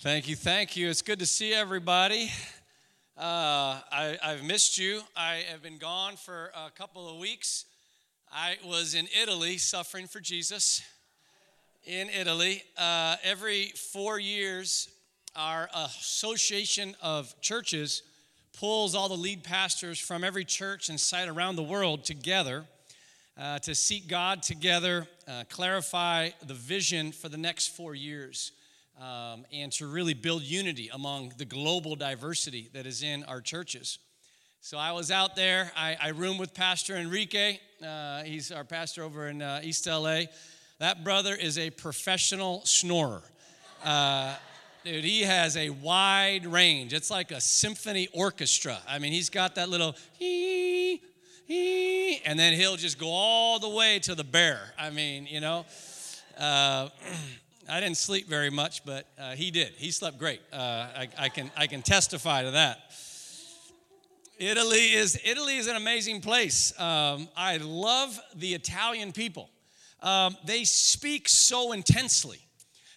Thank you, thank you. It's good to see everybody. Uh, I, have missed you. I have been gone for a couple of weeks. I was in Italy suffering for Jesus. In Italy, uh, every four years, our association of churches pulls all the lead pastors from every church and site around the world together uh, to seek God together, uh, clarify the vision for the next four years um, and to really build unity among the global diversity that is in our churches. So I was out there. I, I roomed with Pastor Enrique. Uh, he's our pastor over in uh, East LA. That brother is a professional snorer. Uh, dude, he has a wide range. It's like a symphony orchestra. I mean, he's got that little hee, hee, and then he'll just go all the way to the bear. I mean, you know. I didn't sleep very much, but uh, he did. He slept great. Uh, I, I, can, I can testify to that. Italy is, Italy is an amazing place. Um, I love the Italian people. Um, they speak so intensely.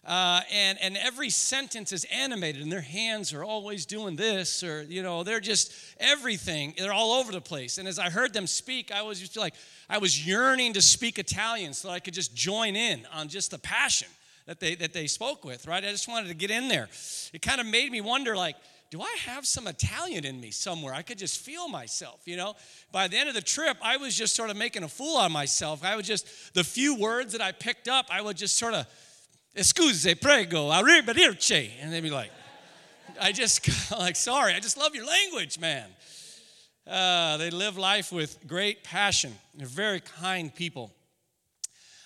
Uh, and, and every sentence is animated, and their hands are always doing this, or, you know, they're just everything. They're all over the place. And as I heard them speak, I was just like, I was yearning to speak Italian so I could just join in on just the passion that they that they spoke with, right? I just wanted to get in there. It kind of made me wonder, like, do I have some Italian in me somewhere? I could just feel myself, you know? By the end of the trip, I was just sort of making a fool of myself. I would just, the few words that I picked up, I would just sort of, excuse, prego, arrivederci. And they'd be like, I just, like, sorry, I just love your language, man. Uh, they live life with great passion. They're very kind people.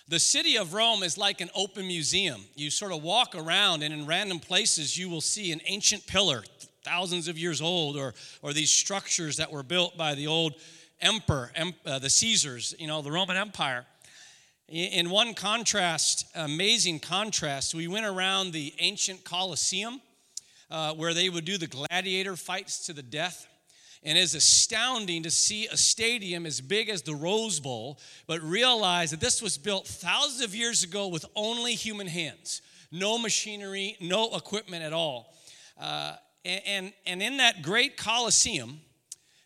The city of Rome is like an open museum. You sort of walk around, and in random places, you will see an ancient pillar, thousands of years old, or, or these structures that were built by the old emperor, uh, the Caesars, you know, the Roman Empire. In one contrast, amazing contrast, we went around the ancient Colosseum uh, where they would do the gladiator fights to the death and it's astounding to see a stadium as big as the Rose Bowl, but realize that this was built thousands of years ago with only human hands, no machinery, no equipment at all. Uh, and, and in that great Colosseum,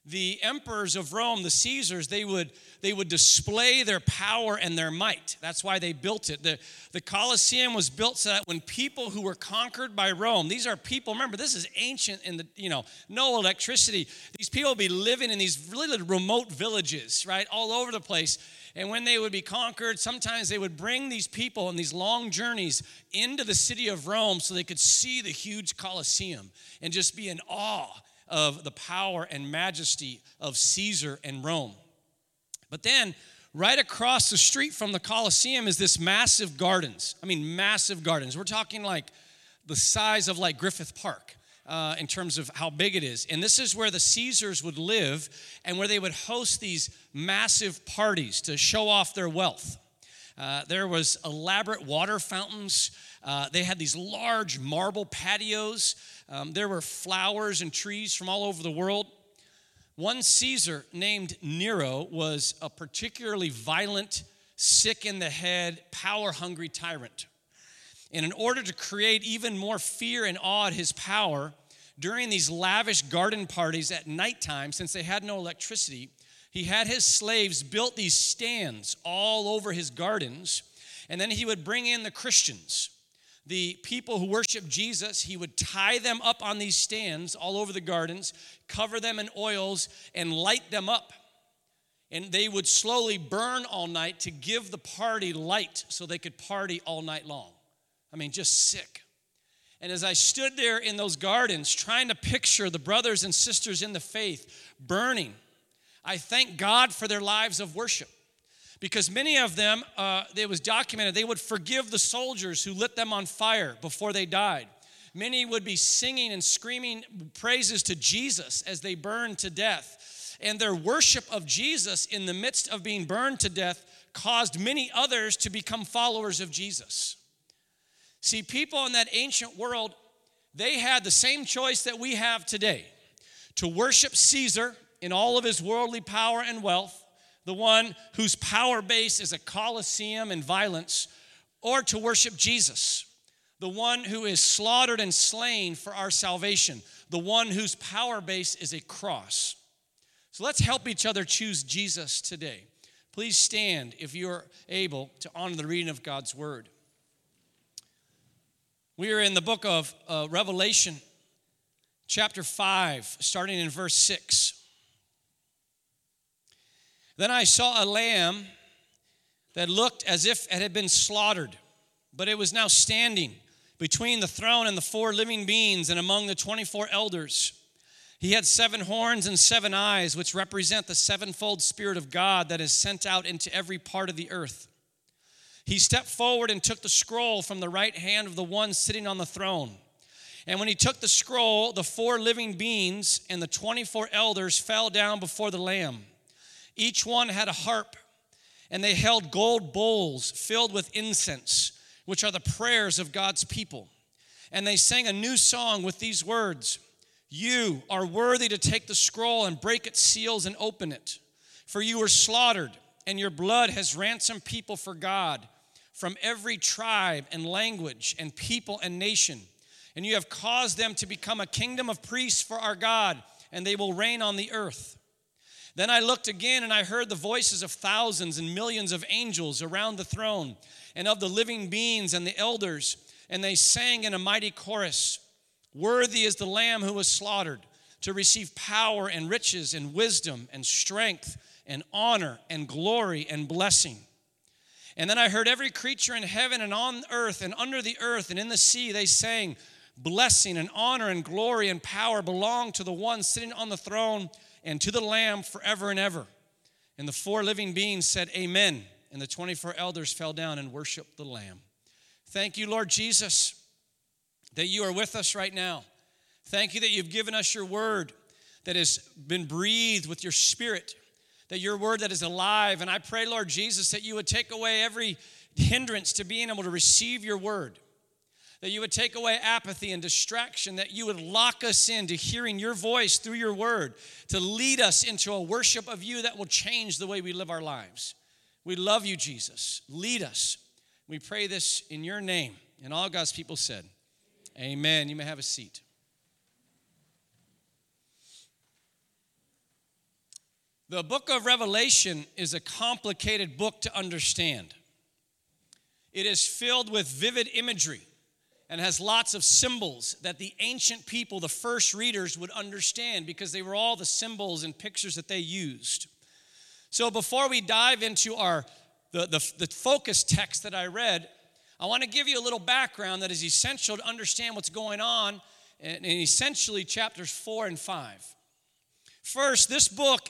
the emperors of Rome, the Caesars, they would, they would display their power and their might. That's why they built it. The, the Colosseum was built so that when people who were conquered by Rome, these are people, remember, this is ancient in the, you know, no electricity. These people would be living in these really remote villages, right, all over the place. And when they would be conquered, sometimes they would bring these people on these long journeys into the city of Rome so they could see the huge Colosseum and just be in awe of the power and majesty of Caesar and Rome. But then, right across the street from the Colosseum is this massive gardens. I mean, massive gardens. We're talking like the size of like Griffith Park. Uh, in terms of how big it is. And this is where the Caesars would live and where they would host these massive parties to show off their wealth. Uh, there was elaborate water fountains. Uh, they had these large marble patios. Um, there were flowers and trees from all over the world. One Caesar named Nero was a particularly violent, sick in the head, power hungry tyrant. And in order to create even more fear and awe at his power, during these lavish garden parties at nighttime, since they had no electricity, he had his slaves built these stands all over his gardens, and then he would bring in the Christians the people who worship Jesus, he would tie them up on these stands all over the gardens, cover them in oils, and light them up. And they would slowly burn all night to give the party light so they could party all night long. I mean, just sick. And as I stood there in those gardens trying to picture the brothers and sisters in the faith burning, I thank God for their lives of worship because many of them, uh, it was documented, they would forgive the soldiers who lit them on fire before they died. Many would be singing and screaming praises to Jesus as they burned to death. And their worship of Jesus in the midst of being burned to death caused many others to become followers of Jesus. See, people in that ancient world, they had the same choice that we have today to worship Caesar in all of his worldly power and wealth the one whose power base is a coliseum and violence, or to worship Jesus, the one who is slaughtered and slain for our salvation, the one whose power base is a cross. So let's help each other choose Jesus today. Please stand if you're able to honor the reading of God's word. We are in the book of uh, Revelation, chapter 5, starting in verse 6. Then I saw a lamb that looked as if it had been slaughtered, but it was now standing between the throne and the four living beings and among the 24 elders. He had seven horns and seven eyes, which represent the sevenfold Spirit of God that is sent out into every part of the earth. He stepped forward and took the scroll from the right hand of the one sitting on the throne. And when he took the scroll, the four living beings and the 24 elders fell down before the Lamb. Each one had a harp, and they held gold bowls filled with incense which are the prayers of God's people. And they sang a new song with these words You are worthy to take the scroll and break its seals and open it. For you were slaughtered, and your blood has ransomed people for God from every tribe and language and people and nation. And you have caused them to become a kingdom of priests for our God, and they will reign on the earth. Then I looked again and I heard the voices of thousands and millions of angels around the throne and of the living beings and the elders, and they sang in a mighty chorus Worthy is the Lamb who was slaughtered to receive power and riches and wisdom and strength and honor and glory and blessing. And then I heard every creature in heaven and on earth and under the earth and in the sea, they sang, Blessing and honor and glory and power belong to the one sitting on the throne and to the Lamb forever and ever. And the four living beings said, Amen. And the 24 elders fell down and worshiped the Lamb. Thank you, Lord Jesus, that you are with us right now. Thank you that you've given us your word that has been breathed with your spirit, that your word that is alive. And I pray, Lord Jesus, that you would take away every hindrance to being able to receive your word that you would take away apathy and distraction, that you would lock us into hearing your voice through your word to lead us into a worship of you that will change the way we live our lives. We love you, Jesus. Lead us. We pray this in your name. And all God's people said, Amen. You may have a seat. The book of Revelation is a complicated book to understand. It is filled with vivid imagery and has lots of symbols that the ancient people, the first readers, would understand because they were all the symbols and pictures that they used. So before we dive into our the, the, the focus text that I read, I want to give you a little background that is essential to understand what's going on in, in essentially chapters four and five. First, this book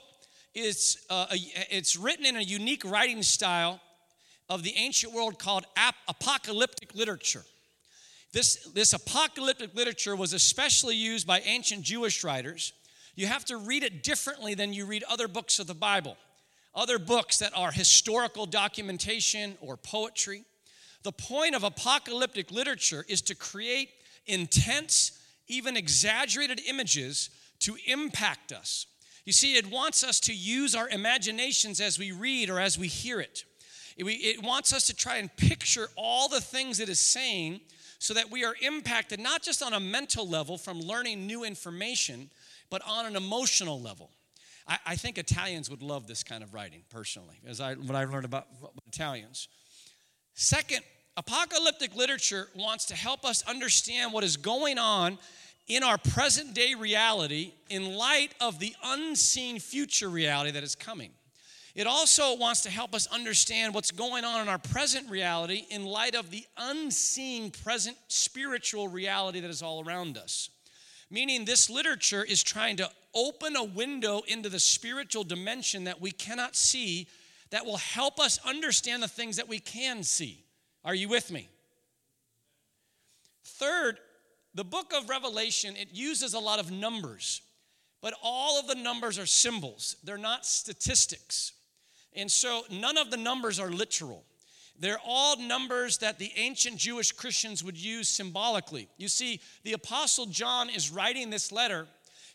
is uh, a, it's written in a unique writing style of the ancient world called ap- apocalyptic literature. This, this apocalyptic literature was especially used by ancient Jewish writers. You have to read it differently than you read other books of the Bible, other books that are historical documentation or poetry. The point of apocalyptic literature is to create intense, even exaggerated images to impact us. You see, it wants us to use our imaginations as we read or as we hear it. It, wants us to try and picture all the things it is saying so that we are impacted not just on a mental level from learning new information, but on an emotional level. I, I think Italians would love this kind of writing, personally, as I what I've learned about Italians. Second, apocalyptic literature wants to help us understand what is going on in our present day reality in light of the unseen future reality that is coming. It also wants to help us understand what's going on in our present reality in light of the unseen present spiritual reality that is all around us. Meaning, this literature is trying to open a window into the spiritual dimension that we cannot see that will help us understand the things that we can see. Are you with me? Third, the book of Revelation, it uses a lot of numbers, but all of the numbers are symbols, they're not statistics. And so none of the numbers are literal. They're all numbers that the ancient Jewish Christians would use symbolically. You see, the Apostle John is writing this letter.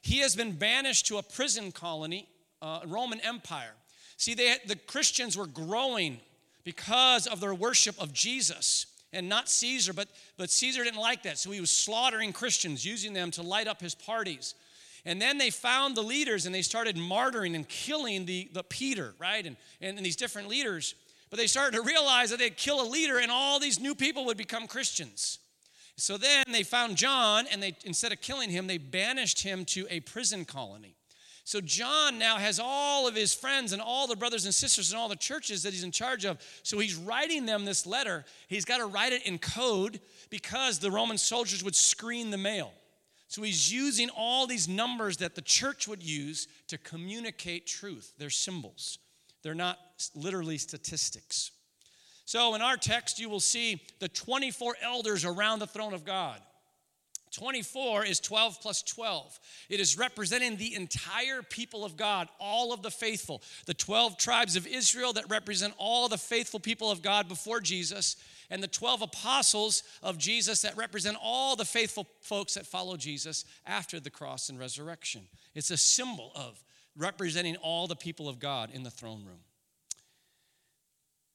He has been banished to a prison colony, uh, Roman Empire. See, they, the Christians were growing because of their worship of Jesus. and not Caesar, but, but Caesar didn't like that. So he was slaughtering Christians, using them to light up his parties. And then they found the leaders and they started martyring and killing the, the Peter, right? And, and, and these different leaders. But they started to realize that they'd kill a leader and all these new people would become Christians. So then they found John and they instead of killing him, they banished him to a prison colony. So John now has all of his friends and all the brothers and sisters and all the churches that he's in charge of. So he's writing them this letter. He's got to write it in code because the Roman soldiers would screen the mail. So he's using all these numbers that the church would use to communicate truth. They're symbols, they're not literally statistics. So in our text, you will see the 24 elders around the throne of God. 24 is 12 plus 12. It is representing the entire people of God, all of the faithful, the 12 tribes of Israel that represent all the faithful people of God before Jesus, and the 12 apostles of Jesus that represent all the faithful folks that follow Jesus after the cross and resurrection. It's a symbol of representing all the people of God in the throne room.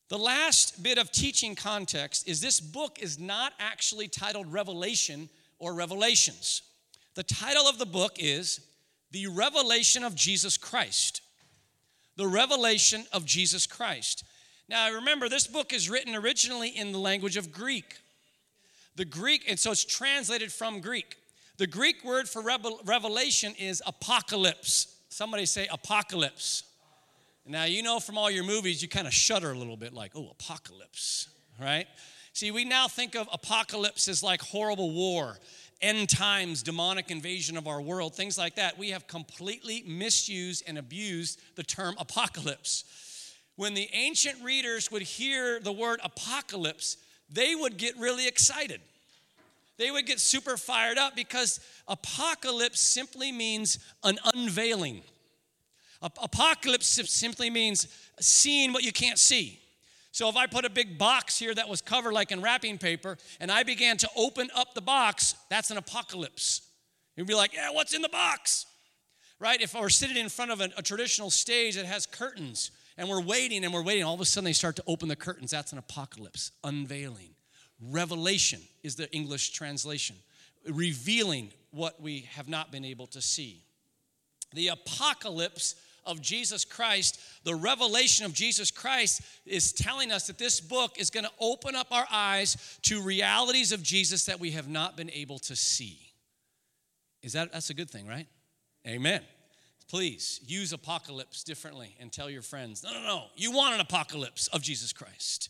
The last bit of teaching context is this book is not actually titled Revelation or Revelations. The title of the book is The Revelation of Jesus Christ. The Revelation of Jesus Christ. Now, remember, this book is written originally in the language of Greek. The Greek, and so it's translated from Greek. The Greek word for revelation is apocalypse. Somebody say apocalypse. Now, you know from all your movies, you kind of shudder a little bit like, oh, apocalypse, right? See, we now think of apocalypse as like horrible war, end times, demonic invasion of our world, things like that. We have completely misused and abused the term apocalypse. When the ancient readers would hear the word apocalypse, they would get really excited. They would get super fired up because apocalypse simply means an unveiling. Apocalypse simply means seeing what you can't see. So if I put a big box here that was covered like in wrapping paper and I began to open up the box, that's an apocalypse. You'd be like, yeah, what's in the box? Right? If we're sitting in front of a, a traditional stage that has curtains and we're waiting and we're waiting, all of a sudden they start to open the curtains. That's an apocalypse, unveiling. Revelation is the English translation, revealing what we have not been able to see. The apocalypse of Jesus Christ, the revelation of Jesus Christ is telling us that this book is going to open up our eyes to realities of Jesus that we have not been able to see. Is that that's a good thing, right? Amen. Please use apocalypse differently and tell your friends, no, no, no, you want an apocalypse of Jesus Christ.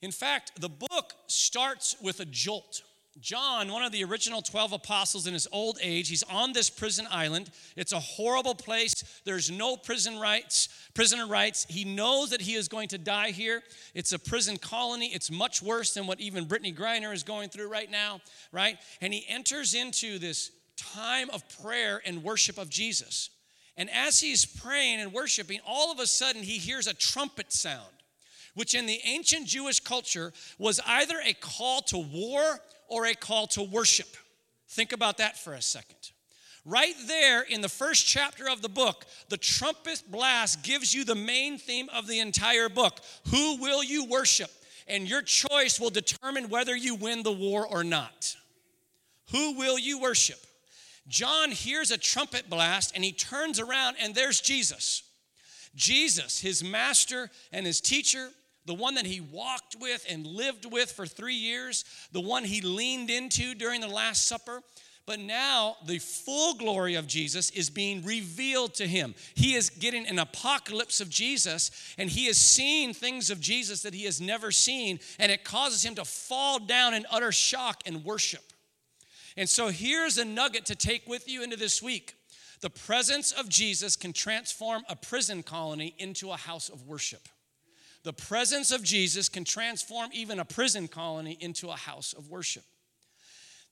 In fact, the book starts with a jolt. John, one of the original 12 apostles in his old age, he's on this prison island. It's a horrible place. There's no prison rights, prisoner rights. He knows that he is going to die here. It's a prison colony. It's much worse than what even Brittney Griner is going through right now, right? And he enters into this time of prayer and worship of Jesus. And as he's praying and worshiping, all of a sudden he hears a trumpet sound, which in the ancient Jewish culture was either a call to war or a call to worship. Think about that for a second. Right there in the first chapter of the book, the trumpet blast gives you the main theme of the entire book. Who will you worship? And your choice will determine whether you win the war or not. Who will you worship? John hears a trumpet blast and he turns around and there's Jesus. Jesus, his master and his teacher, the one that he walked with and lived with for three years, the one he leaned into during the Last Supper. But now the full glory of Jesus is being revealed to him. He is getting an apocalypse of Jesus, and he is seeing things of Jesus that he has never seen, and it causes him to fall down in utter shock and worship. And so here's a nugget to take with you into this week. The presence of Jesus can transform a prison colony into a house of worship. The presence of Jesus can transform even a prison colony into a house of worship.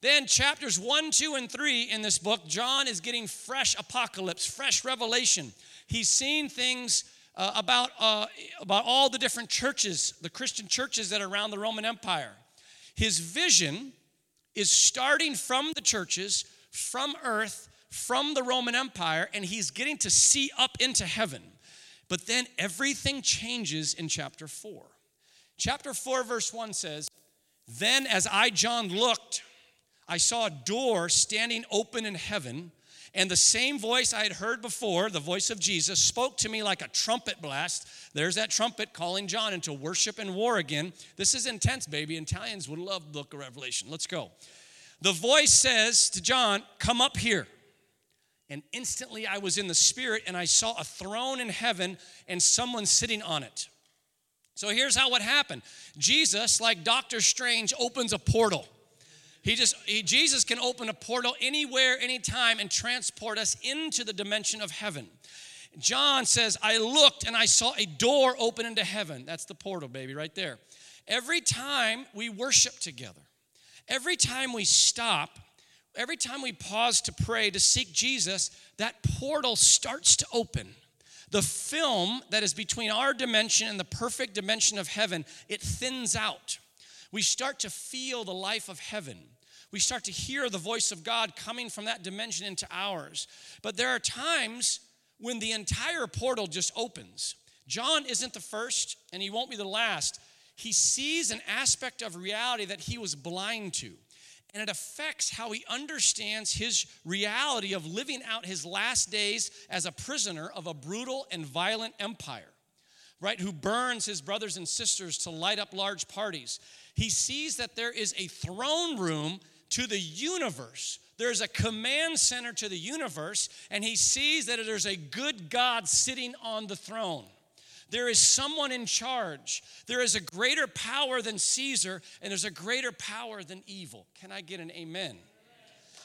Then, chapters 1, 2, and 3 in this book, John is getting fresh apocalypse, fresh revelation. He's seeing things uh, about, uh, about all the different churches, the Christian churches that are around the Roman Empire. His vision is starting from the churches, from earth, from the Roman Empire, and he's getting to see up into heaven. But then everything changes in chapter 4. Chapter 4, verse 1 says, Then as I, John, looked, I saw a door standing open in heaven, and the same voice I had heard before, the voice of Jesus, spoke to me like a trumpet blast. There's that trumpet calling John into worship and war again. This is intense, baby. Italians would love the book of Revelation. Let's go. The voice says to John, Come up here. And instantly I was in the spirit and I saw a throne in heaven and someone sitting on it. So here's how what happened. Jesus, like Doctor Strange, opens a portal. He just he, Jesus can open a portal anywhere, anytime, and transport us into the dimension of heaven. John says, I looked and I saw a door open into heaven. That's the portal, baby, right there. Every time we worship together, every time we stop, every time we pause to pray, to seek Jesus, that portal starts to open. The film that is between our dimension and the perfect dimension of heaven, it thins out. We start to feel the life of heaven we start to hear the voice of God coming from that dimension into ours. But there are times when the entire portal just opens. John isn't the first, and he won't be the last. He sees an aspect of reality that he was blind to. And it affects how he understands his reality of living out his last days as a prisoner of a brutal and violent empire, right? Who burns his brothers and sisters to light up large parties. He sees that there is a throne room to the universe. There's a command center to the universe, and he sees that there's a good God sitting on the throne. There is someone in charge. There is a greater power than Caesar, and there's a greater power than evil. Can I get an amen?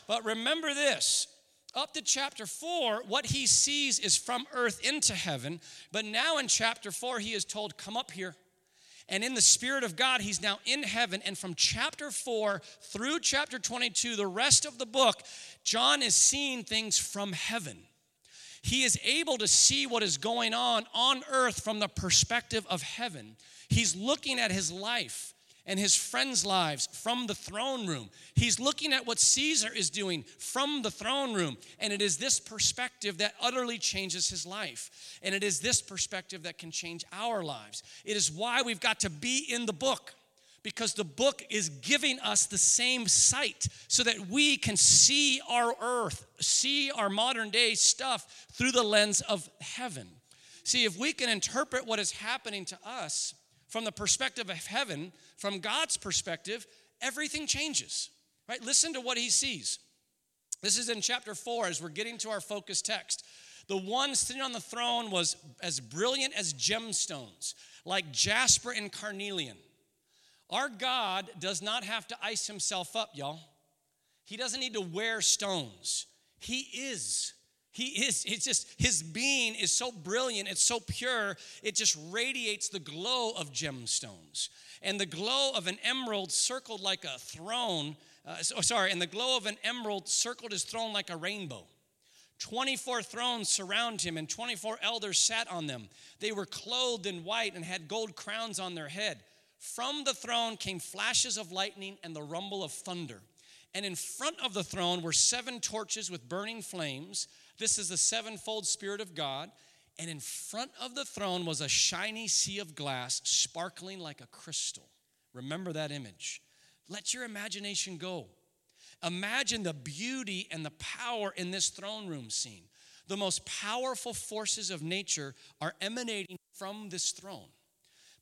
But remember this up to chapter 4, what he sees is from earth into heaven. But now in chapter 4, he is told, Come up here. And in the Spirit of God, he's now in heaven. And from chapter 4 through chapter 22, the rest of the book, John is seeing things from heaven. He is able to see what is going on on earth from the perspective of heaven. He's looking at his life and his friends' lives from the throne room. He's looking at what Caesar is doing from the throne room. And it is this perspective that utterly changes his life. And it is this perspective that can change our lives. It is why we've got to be in the book. Because the book is giving us the same sight so that we can see our earth, see our modern day stuff through the lens of heaven. See, if we can interpret what is happening to us from the perspective of heaven, from God's perspective, everything changes. Right? Listen to what he sees. This is in chapter 4 as we're getting to our focus text. The one sitting on the throne was as brilliant as gemstones, like jasper and carnelian. Our God does not have to ice himself up, y'all. He doesn't need to wear stones. He is he is, it's just, his being is so brilliant, it's so pure, it just radiates the glow of gemstones. And the glow of an emerald circled like a throne, uh, so, sorry, and the glow of an emerald circled his throne like a rainbow. 24 thrones surround him, and 24 elders sat on them. They were clothed in white and had gold crowns on their head. From the throne came flashes of lightning and the rumble of thunder. And in front of the throne were seven torches with burning flames. This is the sevenfold Spirit of God. And in front of the throne was a shiny sea of glass, sparkling like a crystal. Remember that image. Let your imagination go. Imagine the beauty and the power in this throne room scene. The most powerful forces of nature are emanating from this throne.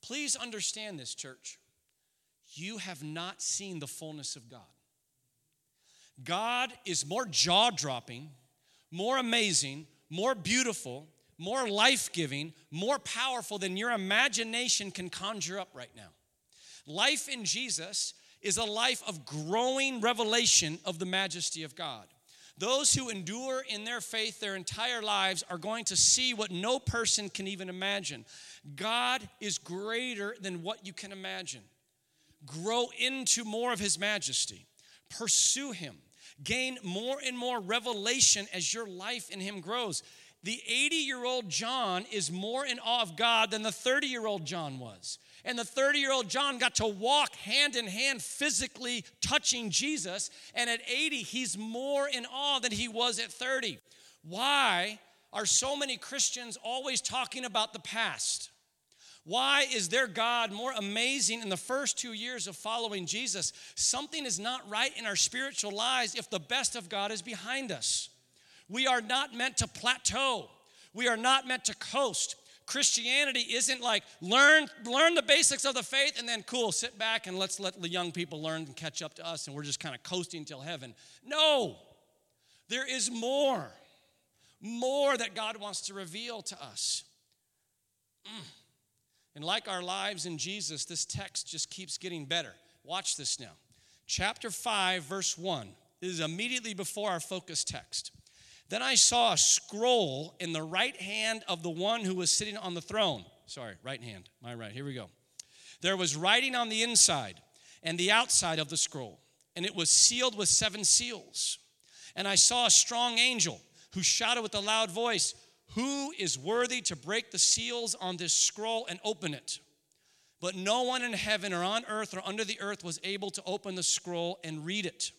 Please understand this, church. You have not seen the fullness of God. God is more jaw dropping more amazing, more beautiful, more life giving, more powerful than your imagination can conjure up right now. Life in Jesus is a life of growing revelation of the majesty of God. Those who endure in their faith their entire lives are going to see what no person can even imagine. God is greater than what you can imagine. Grow into more of His majesty, pursue Him gain more and more revelation as your life in Him grows. The 80 year old John is more in awe of God than the 30 year old John was. And the 30 year old John got to walk hand in hand, physically touching Jesus. And at 80, he's more in awe than he was at 30. Why are so many Christians always talking about the past? Why is their God more amazing in the first two years of following Jesus? Something is not right in our spiritual lives if the best of God is behind us. We are not meant to plateau, we are not meant to coast. Christianity isn't like learn learn the basics of the faith and then cool sit back and let's let the young people learn and catch up to us and we're just kind of coasting till heaven. No. There is more. More that God wants to reveal to us. Mm. And like our lives in Jesus, this text just keeps getting better. Watch this now. Chapter 5 verse 1. This is immediately before our focus text. Then I saw a scroll in the right hand of the one who was sitting on the throne. Sorry, right hand, my right. Here we go. There was writing on the inside and the outside of the scroll, and it was sealed with seven seals. And I saw a strong angel who shouted with a loud voice, Who is worthy to break the seals on this scroll and open it? But no one in heaven or on earth or under the earth was able to open the scroll and read it.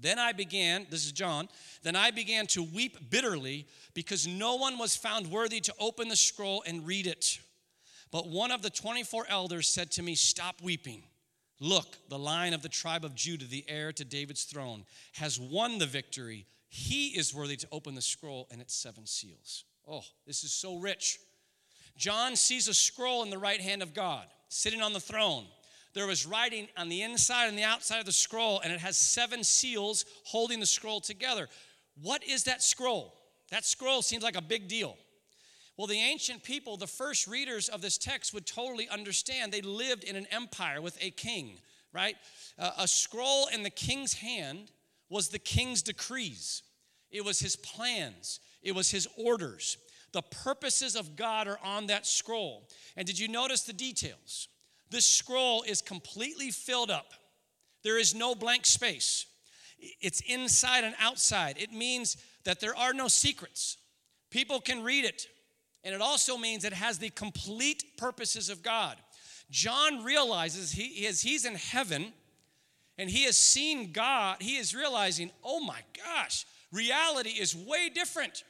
Then I began, this is John, then I began to weep bitterly because no one was found worthy to open the scroll and read it. But one of the 24 elders said to me, Stop weeping. Look, the lion of the tribe of Judah, the heir to David's throne, has won the victory. He is worthy to open the scroll and its seven seals. Oh, this is so rich. John sees a scroll in the right hand of God, sitting on the throne there was writing on the inside and the outside of the scroll, and it has seven seals holding the scroll together. What is that scroll? That scroll seems like a big deal. Well, the ancient people, the first readers of this text, would totally understand. They lived in an empire with a king, right? Uh, a scroll in the king's hand was the king's decrees, it was his plans, it was his orders. The purposes of God are on that scroll. And did you notice the details? This scroll is completely filled up. There is no blank space. It's inside and outside. It means that there are no secrets. People can read it. And it also means it has the complete purposes of God. John realizes he is he's in heaven and he has seen God, he is realizing, "Oh my gosh, reality is way different.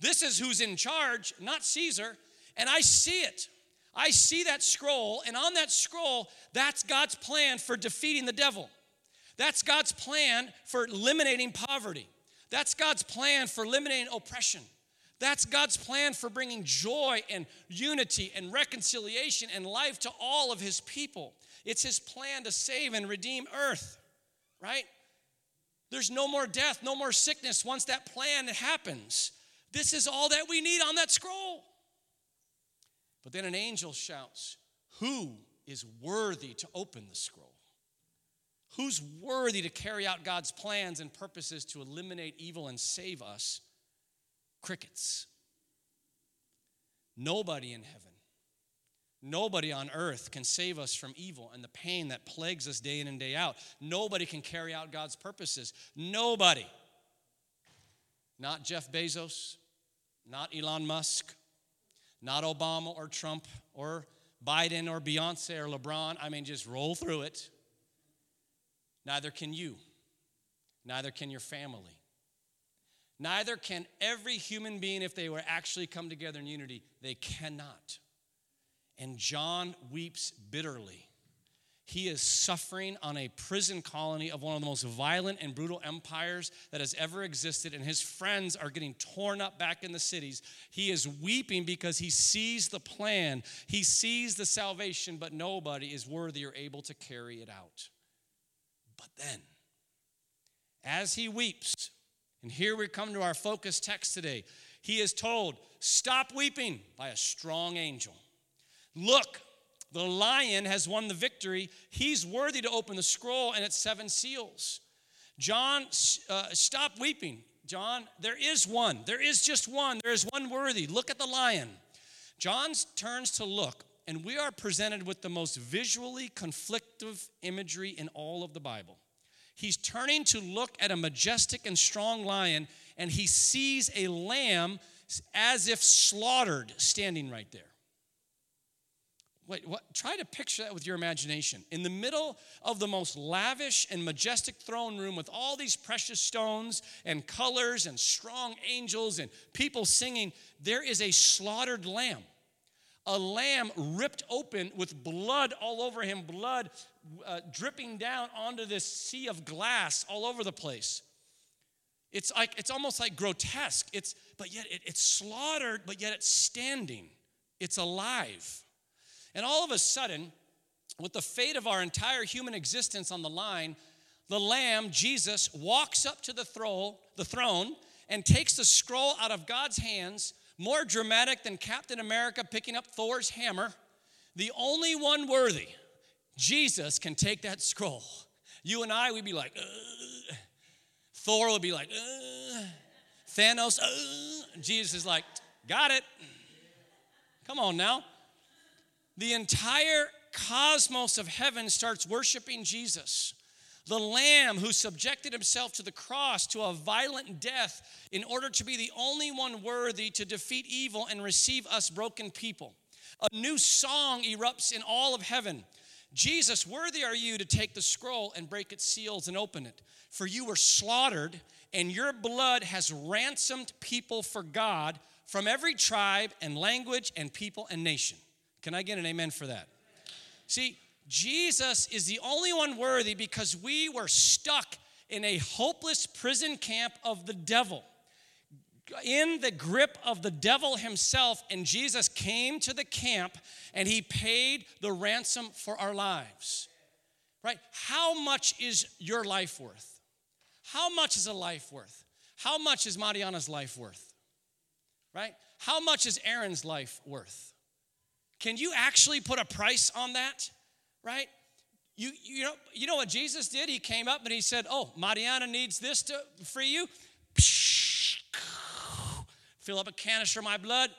This is who's in charge, not Caesar, and I see it. I see that scroll, and on that scroll, that's God's plan for defeating the devil. That's God's plan for eliminating poverty. That's God's plan for eliminating oppression. That's God's plan for bringing joy and unity and reconciliation and life to all of His people. It's His plan to save and redeem earth, right? There's no more death, no more sickness once that plan happens. This is all that we need on that scroll. But then an angel shouts, Who is worthy to open the scroll? Who's worthy to carry out God's plans and purposes to eliminate evil and save us? Crickets. Nobody in heaven, nobody on earth can save us from evil and the pain that plagues us day in and day out. Nobody can carry out God's purposes. Nobody. Not Jeff Bezos, not Elon Musk, not Obama or Trump or Biden or Beyonce or LeBron. I mean, just roll through it. Neither can you. Neither can your family. Neither can every human being if they were actually come together in unity. They cannot. And John weeps bitterly he is suffering on a prison colony of one of the most violent and brutal empires that has ever existed, and his friends are getting torn up back in the cities. He is weeping because he sees the plan, he sees the salvation, but nobody is worthy or able to carry it out. But then, as he weeps, and here we come to our focus text today, he is told, Stop weeping by a strong angel. Look, the lion has won the victory. He's worthy to open the scroll and its seven seals. John, uh, stop weeping. John, there is one. There is just one. There is one worthy. Look at the lion. John turns to look, and we are presented with the most visually conflictive imagery in all of the Bible. He's turning to look at a majestic and strong lion, and he sees a lamb as if slaughtered standing right there. Wait, what? Try to picture that with your imagination. In the middle of the most lavish and majestic throne room with all these precious stones and colors and strong angels and people singing, there is a slaughtered lamb. a lamb ripped open with blood all over him, blood uh, dripping down onto this sea of glass all over the place. It's like it's almost like grotesque. It's but yet it, it's slaughtered, but yet it's standing. It's alive. And all of a sudden, with the fate of our entire human existence on the line, the Lamb, Jesus, walks up to the throne, the throne and takes the scroll out of God's hands, more dramatic than Captain America picking up Thor's hammer. The only one worthy, Jesus, can take that scroll. You and I, we'd be like, Ugh. Thor would be like, Ugh. Thanos, Ugh. Jesus is like, got it. Come on now. The entire cosmos of heaven starts worshiping Jesus. The Lamb who subjected himself to the cross to a violent death in order to be the only one worthy to defeat evil and receive us broken people. A new song erupts in all of heaven. Jesus, worthy are you to take the scroll and break its seals and open it. For you were slaughtered, and your blood has ransomed people for God from every tribe and language and people and nation. Can I get an amen for that? See, Jesus is the only one worthy because we were stuck in a hopeless prison camp of the devil, in the grip of the devil himself. And Jesus came to the camp and he paid the ransom for our lives. Right? How much is your life worth? How much is a life worth? How much is Mariana's life worth? Right? How much is Aaron's life worth? Can you actually put a price on that? right? You, you, know, you know what Jesus did? He came up and he said, Oh, Mariana needs this to free you. Fill up a canister of my blood.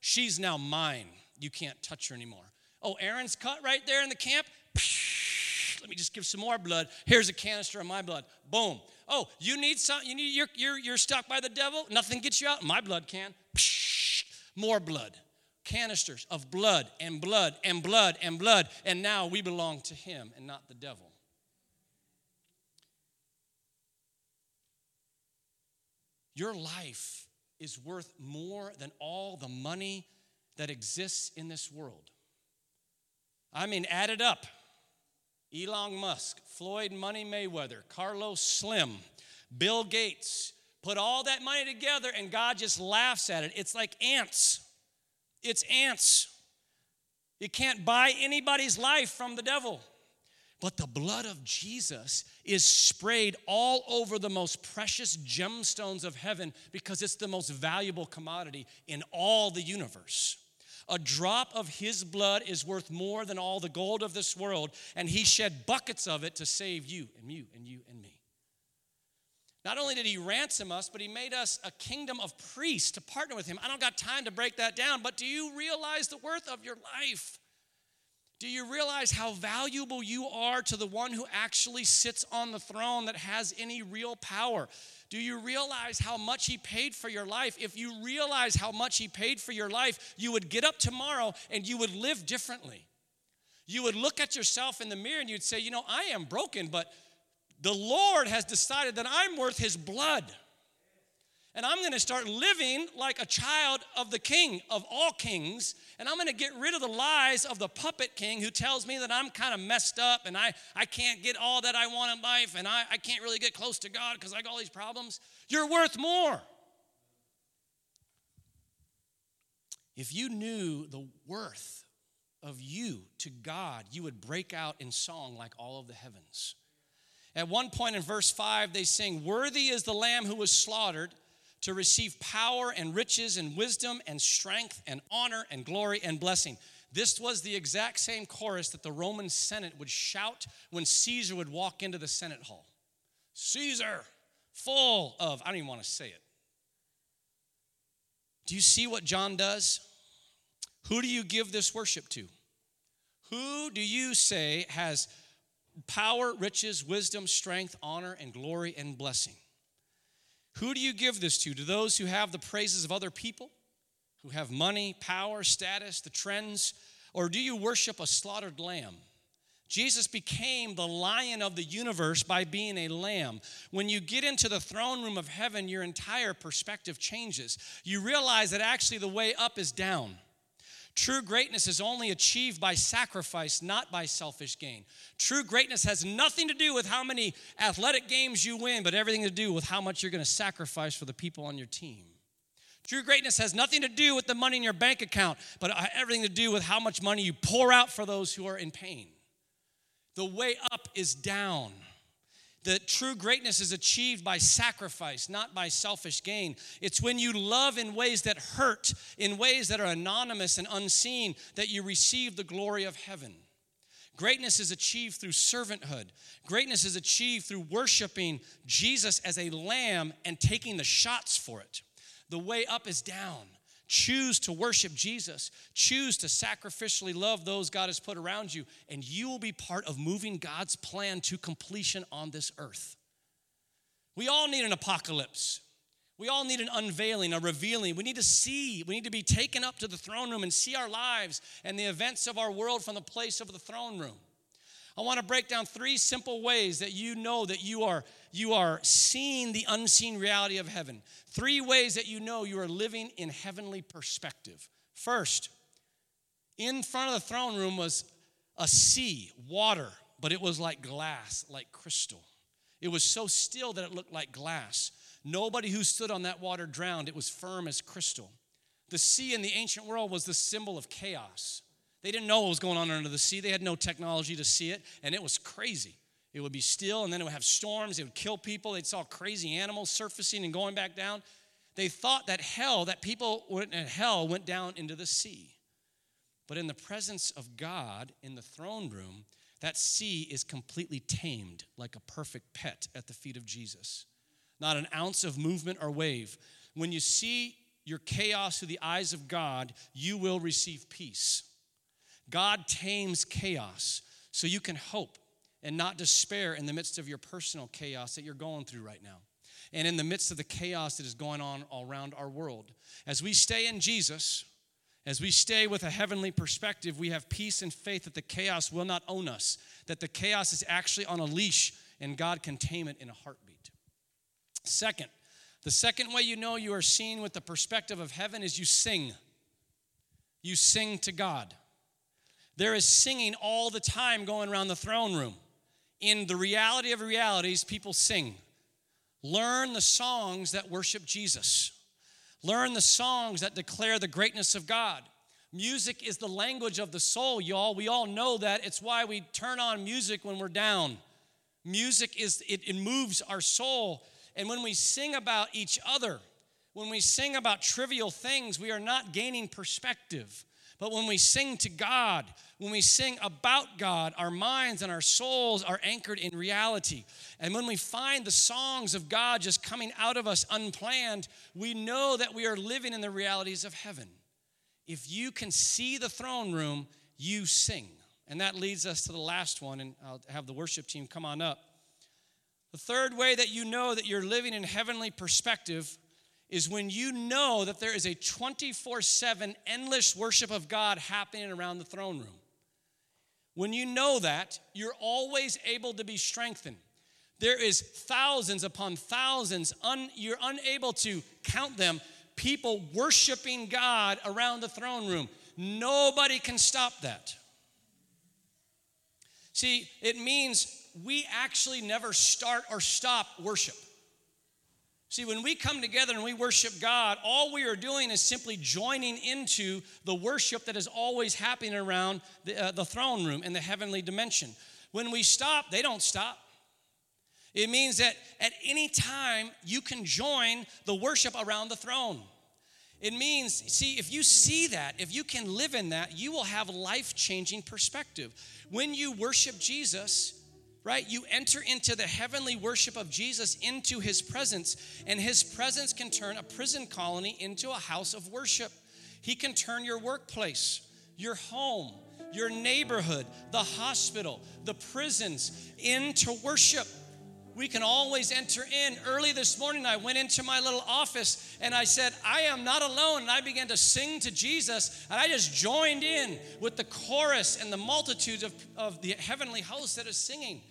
She's now mine. You can't touch her anymore. Oh, Aaron's cut right there in the camp. Let me just give some more blood. Here's a canister of my blood. Boom. Oh, you need some, you need, you're, you're, you're stuck by the devil. Nothing gets you out. My blood can. More blood canisters of blood and blood and blood and blood, and now we belong to him and not the devil. Your life is worth more than all the money that exists in this world. I mean, add it up. Elon Musk, Floyd Money Mayweather, Carlos Slim, Bill Gates, put all that money together and God just laughs at it. It's like ants. It's ants. You can't buy anybody's life from the devil. But the blood of Jesus is sprayed all over the most precious gemstones of heaven because it's the most valuable commodity in all the universe. A drop of his blood is worth more than all the gold of this world, and he shed buckets of it to save you and you and you and me. Not only did he ransom us, but he made us a kingdom of priests to partner with him. I don't got time to break that down, but do you realize the worth of your life? Do you realize how valuable you are to the one who actually sits on the throne that has any real power? Do you realize how much he paid for your life? If you realize how much he paid for your life, you would get up tomorrow and you would live differently. You would look at yourself in the mirror and you'd say, You know, I am broken, but the Lord has decided that I'm worth his blood. And I'm going to start living like a child of the king of all kings. And I'm going to get rid of the lies of the puppet king who tells me that I'm kind of messed up and I, I can't get all that I want in life and I, I can't really get close to God because I got all these problems. You're worth more. If you knew the worth of you to God, you would break out in song like all of the heavens. At one point in verse 5, they sing, Worthy is the Lamb who was slaughtered to receive power and riches and wisdom and strength and honor and glory and blessing. This was the exact same chorus that the Roman Senate would shout when Caesar would walk into the Senate hall Caesar, full of, I don't even want to say it. Do you see what John does? Who do you give this worship to? Who do you say has power, riches, wisdom, strength, honor, and glory and blessing. Who do you give this to? To those who have the praises of other people, who have money, power, status, the trends, or do you worship a slaughtered lamb? Jesus became the lion of the universe by being a lamb. When you get into the throne room of heaven, your entire perspective changes. You realize that actually the way up is down. True greatness is only achieved by sacrifice, not by selfish gain. True greatness has nothing to do with how many athletic games you win, but everything to do with how much you're going to sacrifice for the people on your team. True greatness has nothing to do with the money in your bank account, but uh, everything to do with how much money you pour out for those who are in pain. The way up is down. The true greatness is achieved by sacrifice, not by selfish gain. It's when you love in ways that hurt, in ways that are anonymous and unseen, that you receive the glory of heaven. Greatness is achieved through servanthood. Greatness is achieved through worshiping Jesus as a lamb and taking the shots for it. The way up is down. Choose to worship Jesus. Choose to sacrificially love those God has put around you, and you will be part of moving God's plan to completion on this earth. We all need an apocalypse. We all need an unveiling, a revealing. We need to see, we need to be taken up to the throne room and see our lives and the events of our world from the place of the throne room. I want to break down three simple ways that you know that you are you are seeing the unseen reality of heaven. Three ways that you know you are living in heavenly perspective. First, in front of the throne room was a sea, water, but it was like glass, like crystal. It was so still that it looked like glass. Nobody who stood on that water drowned. It was firm as crystal. The sea in the ancient world was the symbol of chaos. They didn't know what was going on under the sea. They had no technology to see it, and it was crazy. It would be still, and then it would have storms. It would kill people. They saw crazy animals surfacing and going back down. They thought that hell, that people went in hell, went down into the sea. But in the presence of God in the throne room, that sea is completely tamed like a perfect pet at the feet of Jesus. Not an ounce of movement or wave. When you see your chaos through the eyes of God, you will receive peace. God tames chaos so you can hope and not despair in the midst of your personal chaos that you're going through right now. And in the midst of the chaos that is going on all around our world. As we stay in Jesus, as we stay with a heavenly perspective, we have peace and faith that the chaos will not own us, that the chaos is actually on a leash and God can tame it in a heartbeat. Second, the second way you know you are seen with the perspective of heaven is you sing. You sing to God. There is singing all the time going around the throne room. In the reality of realities, people sing. Learn the songs that worship Jesus. Learn the songs that declare the greatness of God. Music is the language of the soul, y'all. We all know that. It's why we turn on music when we're down. Music is it, it moves our soul. And when we sing about each other, when we sing about trivial things, we are not gaining perspective. But when we sing to God, when we sing about God, our minds and our souls are anchored in reality. And when we find the songs of God just coming out of us unplanned, we know that we are living in the realities of heaven. If you can see the throne room, you sing. And that leads us to the last one, and I'll have the worship team come on up. The third way that you know that you're living in heavenly perspective is when you know that there is a 24 7 endless worship of God happening around the throne room. When you know that, you're always able to be strengthened. There is thousands upon thousands, un, you're unable to count them, people worshiping God around the throne room. Nobody can stop that. See, it means we actually never start or stop worship. See, when we come together and we worship God, all we are doing is simply joining into the worship that is always happening around the, uh, the throne room in the heavenly dimension. When we stop, they don't stop. It means that at any time you can join the worship around the throne. It means, see, if you see that, if you can live in that, you will have life changing perspective. When you worship Jesus, right? You enter into the heavenly worship of Jesus into his presence, and his presence can turn a prison colony into a house of worship. He can turn your workplace, your home, your neighborhood, the hospital, the prisons into worship. We can always enter in. Early this morning, I went into my little office and I said, I am not alone. And I began to sing to Jesus, and I just joined in with the chorus and the multitudes of, of the heavenly host that is singing.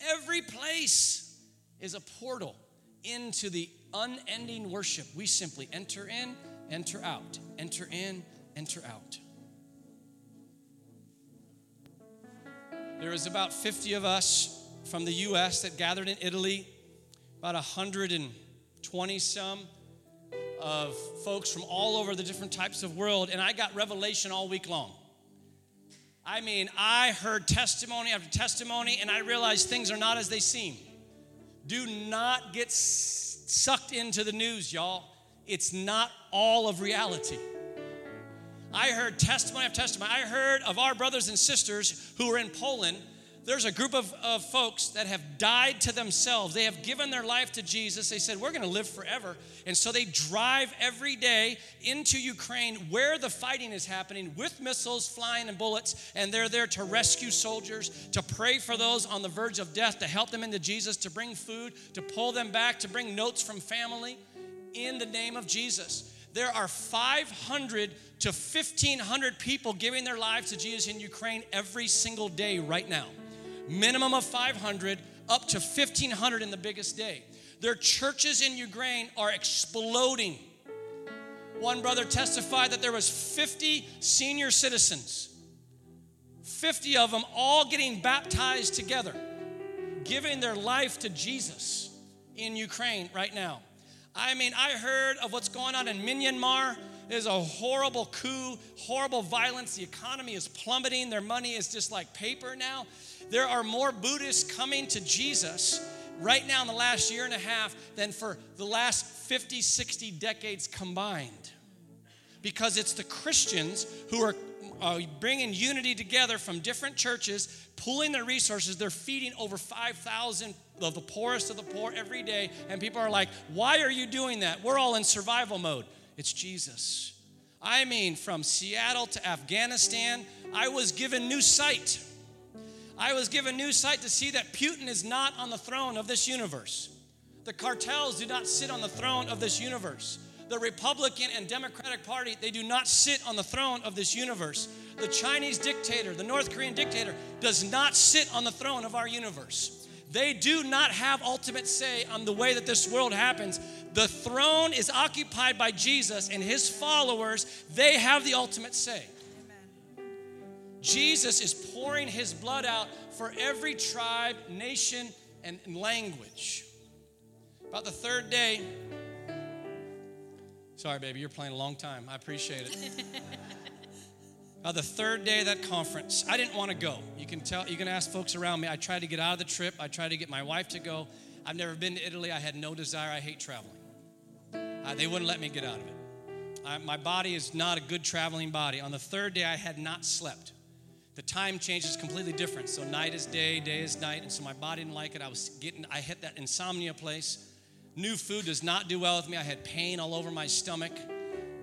Every place is a portal into the unending worship. We simply enter in, enter out, enter in, enter out. There was about 50 of us from the US that gathered in Italy, about 120 some of folks from all over the different types of world, and I got revelation all week long. I mean, I heard testimony after testimony, and I realized things are not as they seem. Do not get sucked into the news, y'all. It's not all of reality. I heard testimony after testimony. I heard of our brothers and sisters who were in Poland there's a group of, of folks that have died to themselves. They have given their life to Jesus. They said, We're going to live forever. And so they drive every day into Ukraine where the fighting is happening with missiles flying and bullets. And they're there to rescue soldiers, to pray for those on the verge of death, to help them into Jesus, to bring food, to pull them back, to bring notes from family in the name of Jesus. There are 500 to 1,500 people giving their lives to Jesus in Ukraine every single day right now minimum of 500 up to 1500 in the biggest day. Their churches in ukraine are exploding. One brother testified that there was 50 senior citizens 50 of them all getting baptized together giving their life to jesus in ukraine right now. I mean i heard of what's going on in myanmar is a horrible coup, horrible violence. The economy is plummeting. Their money is just like paper now. There are more Buddhists coming to Jesus right now in the last year and a half than for the last 50, 60 decades combined. Because it's the Christians who are uh, bringing unity together from different churches, pulling their resources. They're feeding over 5,000 of the poorest of the poor every day. And people are like, why are you doing that? We're all in survival mode. It's Jesus. I mean, from Seattle to Afghanistan, I was given new sight. I was given new sight to see that Putin is not on the throne of this universe. The cartels do not sit on the throne of this universe. The Republican and Democratic Party, they do not sit on the throne of this universe. The Chinese dictator, the North Korean dictator, does not sit on the throne of our universe. They do not have ultimate say on the way that this world happens. The throne is occupied by Jesus and his followers. They have the ultimate say. Jesus is pouring his blood out for every tribe, nation, and language. About the third day, sorry, baby, you're playing a long time. I appreciate it. About the third day of that conference, I didn't want to go. You can tell, you can ask folks around me. I tried to get out of the trip, I tried to get my wife to go. I've never been to Italy, I had no desire, I hate traveling. Uh, they wouldn't let me get out of it. I, my body is not a good traveling body. On the third day, I had not slept the time change is completely different. So night is day, day is night, and so my body didn't like it. I was getting, I hit that insomnia place. New food does not do well with me. I had pain all over my stomach.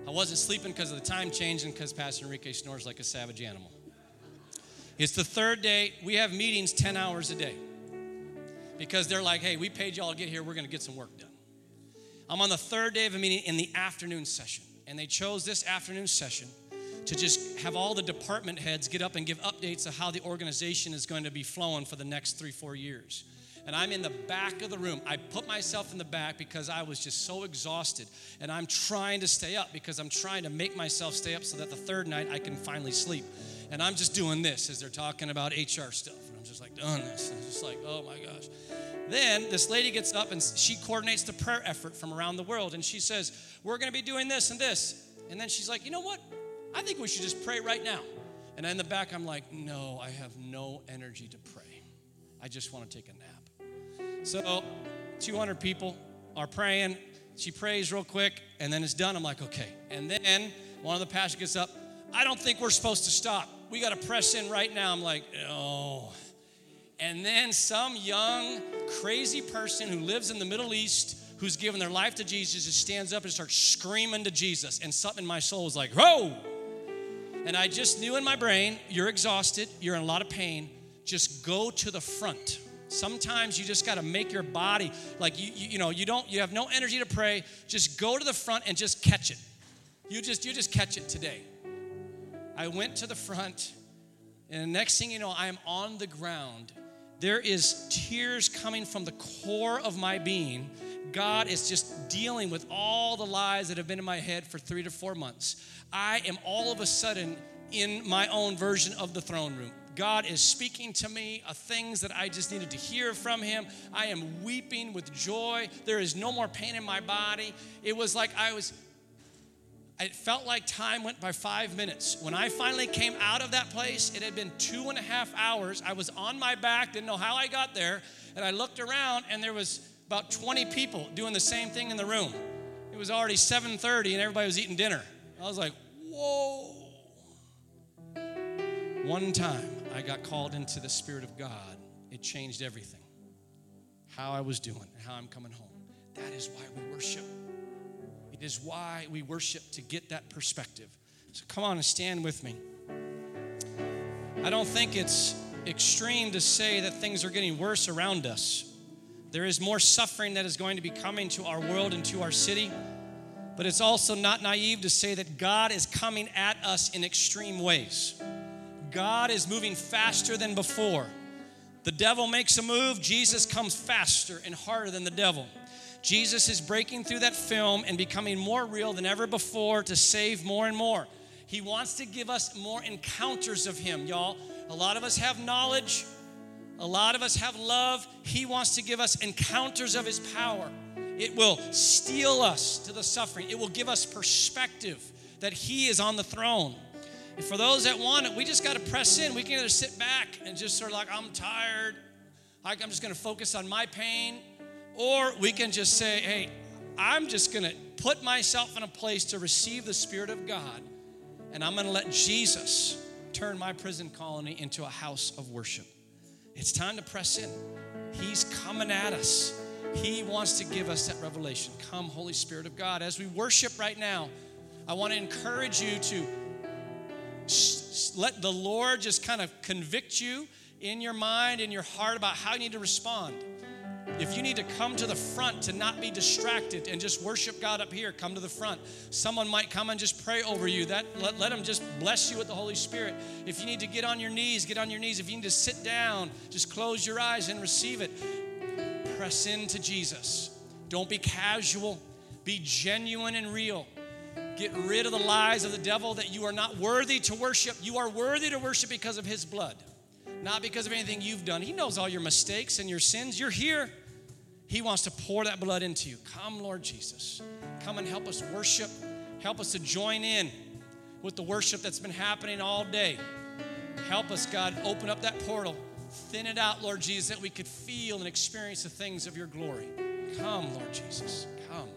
I wasn't sleeping because of the time change and because Pastor Enrique snores like a savage animal. It's the third day. We have meetings 10 hours a day because they're like, hey, we paid y'all to get here. We're going to get some work done. I'm on the third day of a meeting in the afternoon session, and they chose this afternoon session to just have all the department heads get up and give updates of how the organization is going to be flowing for the next three, four years. And I'm in the back of the room. I put myself in the back because I was just so exhausted. And I'm trying to stay up because I'm trying to make myself stay up so that the third night I can finally sleep. And I'm just doing this as they're talking about HR stuff. And I'm just like, doing this. And I'm just like, oh my gosh. Then this lady gets up and she coordinates the prayer effort from around the world. And she says, We're going to be doing this and this. And then she's like, You know what? I think we should just pray right now. And in the back, I'm like, no, I have no energy to pray. I just want to take a nap. So 200 people are praying. She prays real quick, and then it's done. I'm like, okay. And then one of the pastors gets up. I don't think we're supposed to stop. We got to press in right now. I'm like, no. And then some young, crazy person who lives in the Middle East who's given their life to Jesus just stands up and starts screaming to Jesus. And something in my soul was like, whoa. And I just knew in my brain, you're exhausted, you're in a lot of pain. Just go to the front. Sometimes you just got to make your body like you, you, you know you don't you have no energy to pray. Just go to the front and just catch it. You just you just catch it today. I went to the front, and the next thing you know, I am on the ground. There is tears coming from the core of my being. God is just dealing with all the lies that have been in my head for three to four months. I am all of a sudden in my own version of the throne room. God is speaking to me of things that I just needed to hear from Him. I am weeping with joy. There is no more pain in my body. It was like I was, it felt like time went by five minutes. When I finally came out of that place, it had been two and a half hours. I was on my back, didn't know how I got there, and I looked around and there was about 20 people doing the same thing in the room. It was already 7:30 and everybody was eating dinner. I was like, "Whoa." One time I got called into the Spirit of God, it changed everything. How I was doing, how I'm coming home. That is why we worship. It is why we worship to get that perspective. So come on and stand with me. I don't think it's extreme to say that things are getting worse around us. There is more suffering that is going to be coming to our world and to our city. But it's also not naive to say that God is coming at us in extreme ways. God is moving faster than before. The devil makes a move, Jesus comes faster and harder than the devil. Jesus is breaking through that film and becoming more real than ever before to save more and more. He wants to give us more encounters of Him, y'all. A lot of us have knowledge, a lot of us have love. He wants to give us encounters of His power. It will steel us to the suffering, it will give us perspective that He is on the throne. And for those that want it, we just got to press in. We can either sit back and just sort of like, I'm tired. like I'm just going to focus on my pain. Or we can just say, hey, I'm just going to put myself in a place to receive the Spirit of God. And I'm going to let Jesus turn my prison colony into a house of worship. It's time to press in. He's coming at us. He wants to give us that revelation. Come, Holy Spirit of God. As we worship right now, I want to encourage you to let the Lord just kind of convict you in your mind, in your heart about how you need to respond. If you need to come to the front to not be distracted and just worship God up here, come to the front. Someone might come and just pray over you. That let, let them just bless you with the Holy Spirit. If you need to get on your knees, get on your knees. If you need to sit down, just close your eyes and receive it. Press into Jesus. Don't be casual. Be genuine and real. Get rid of the lies of the devil that you are not worthy to worship. You are worthy to worship because of his blood, not because of anything you've done. He knows all your mistakes and your sins. You're here. He wants to pour that blood into you. Come, Lord Jesus. Come and help us worship. Help us to join in with the worship that's been happening all day. Help us, God, open up that portal. Thin it out, Lord Jesus, that we could feel and experience the things of your glory. Come, Lord Jesus. Come.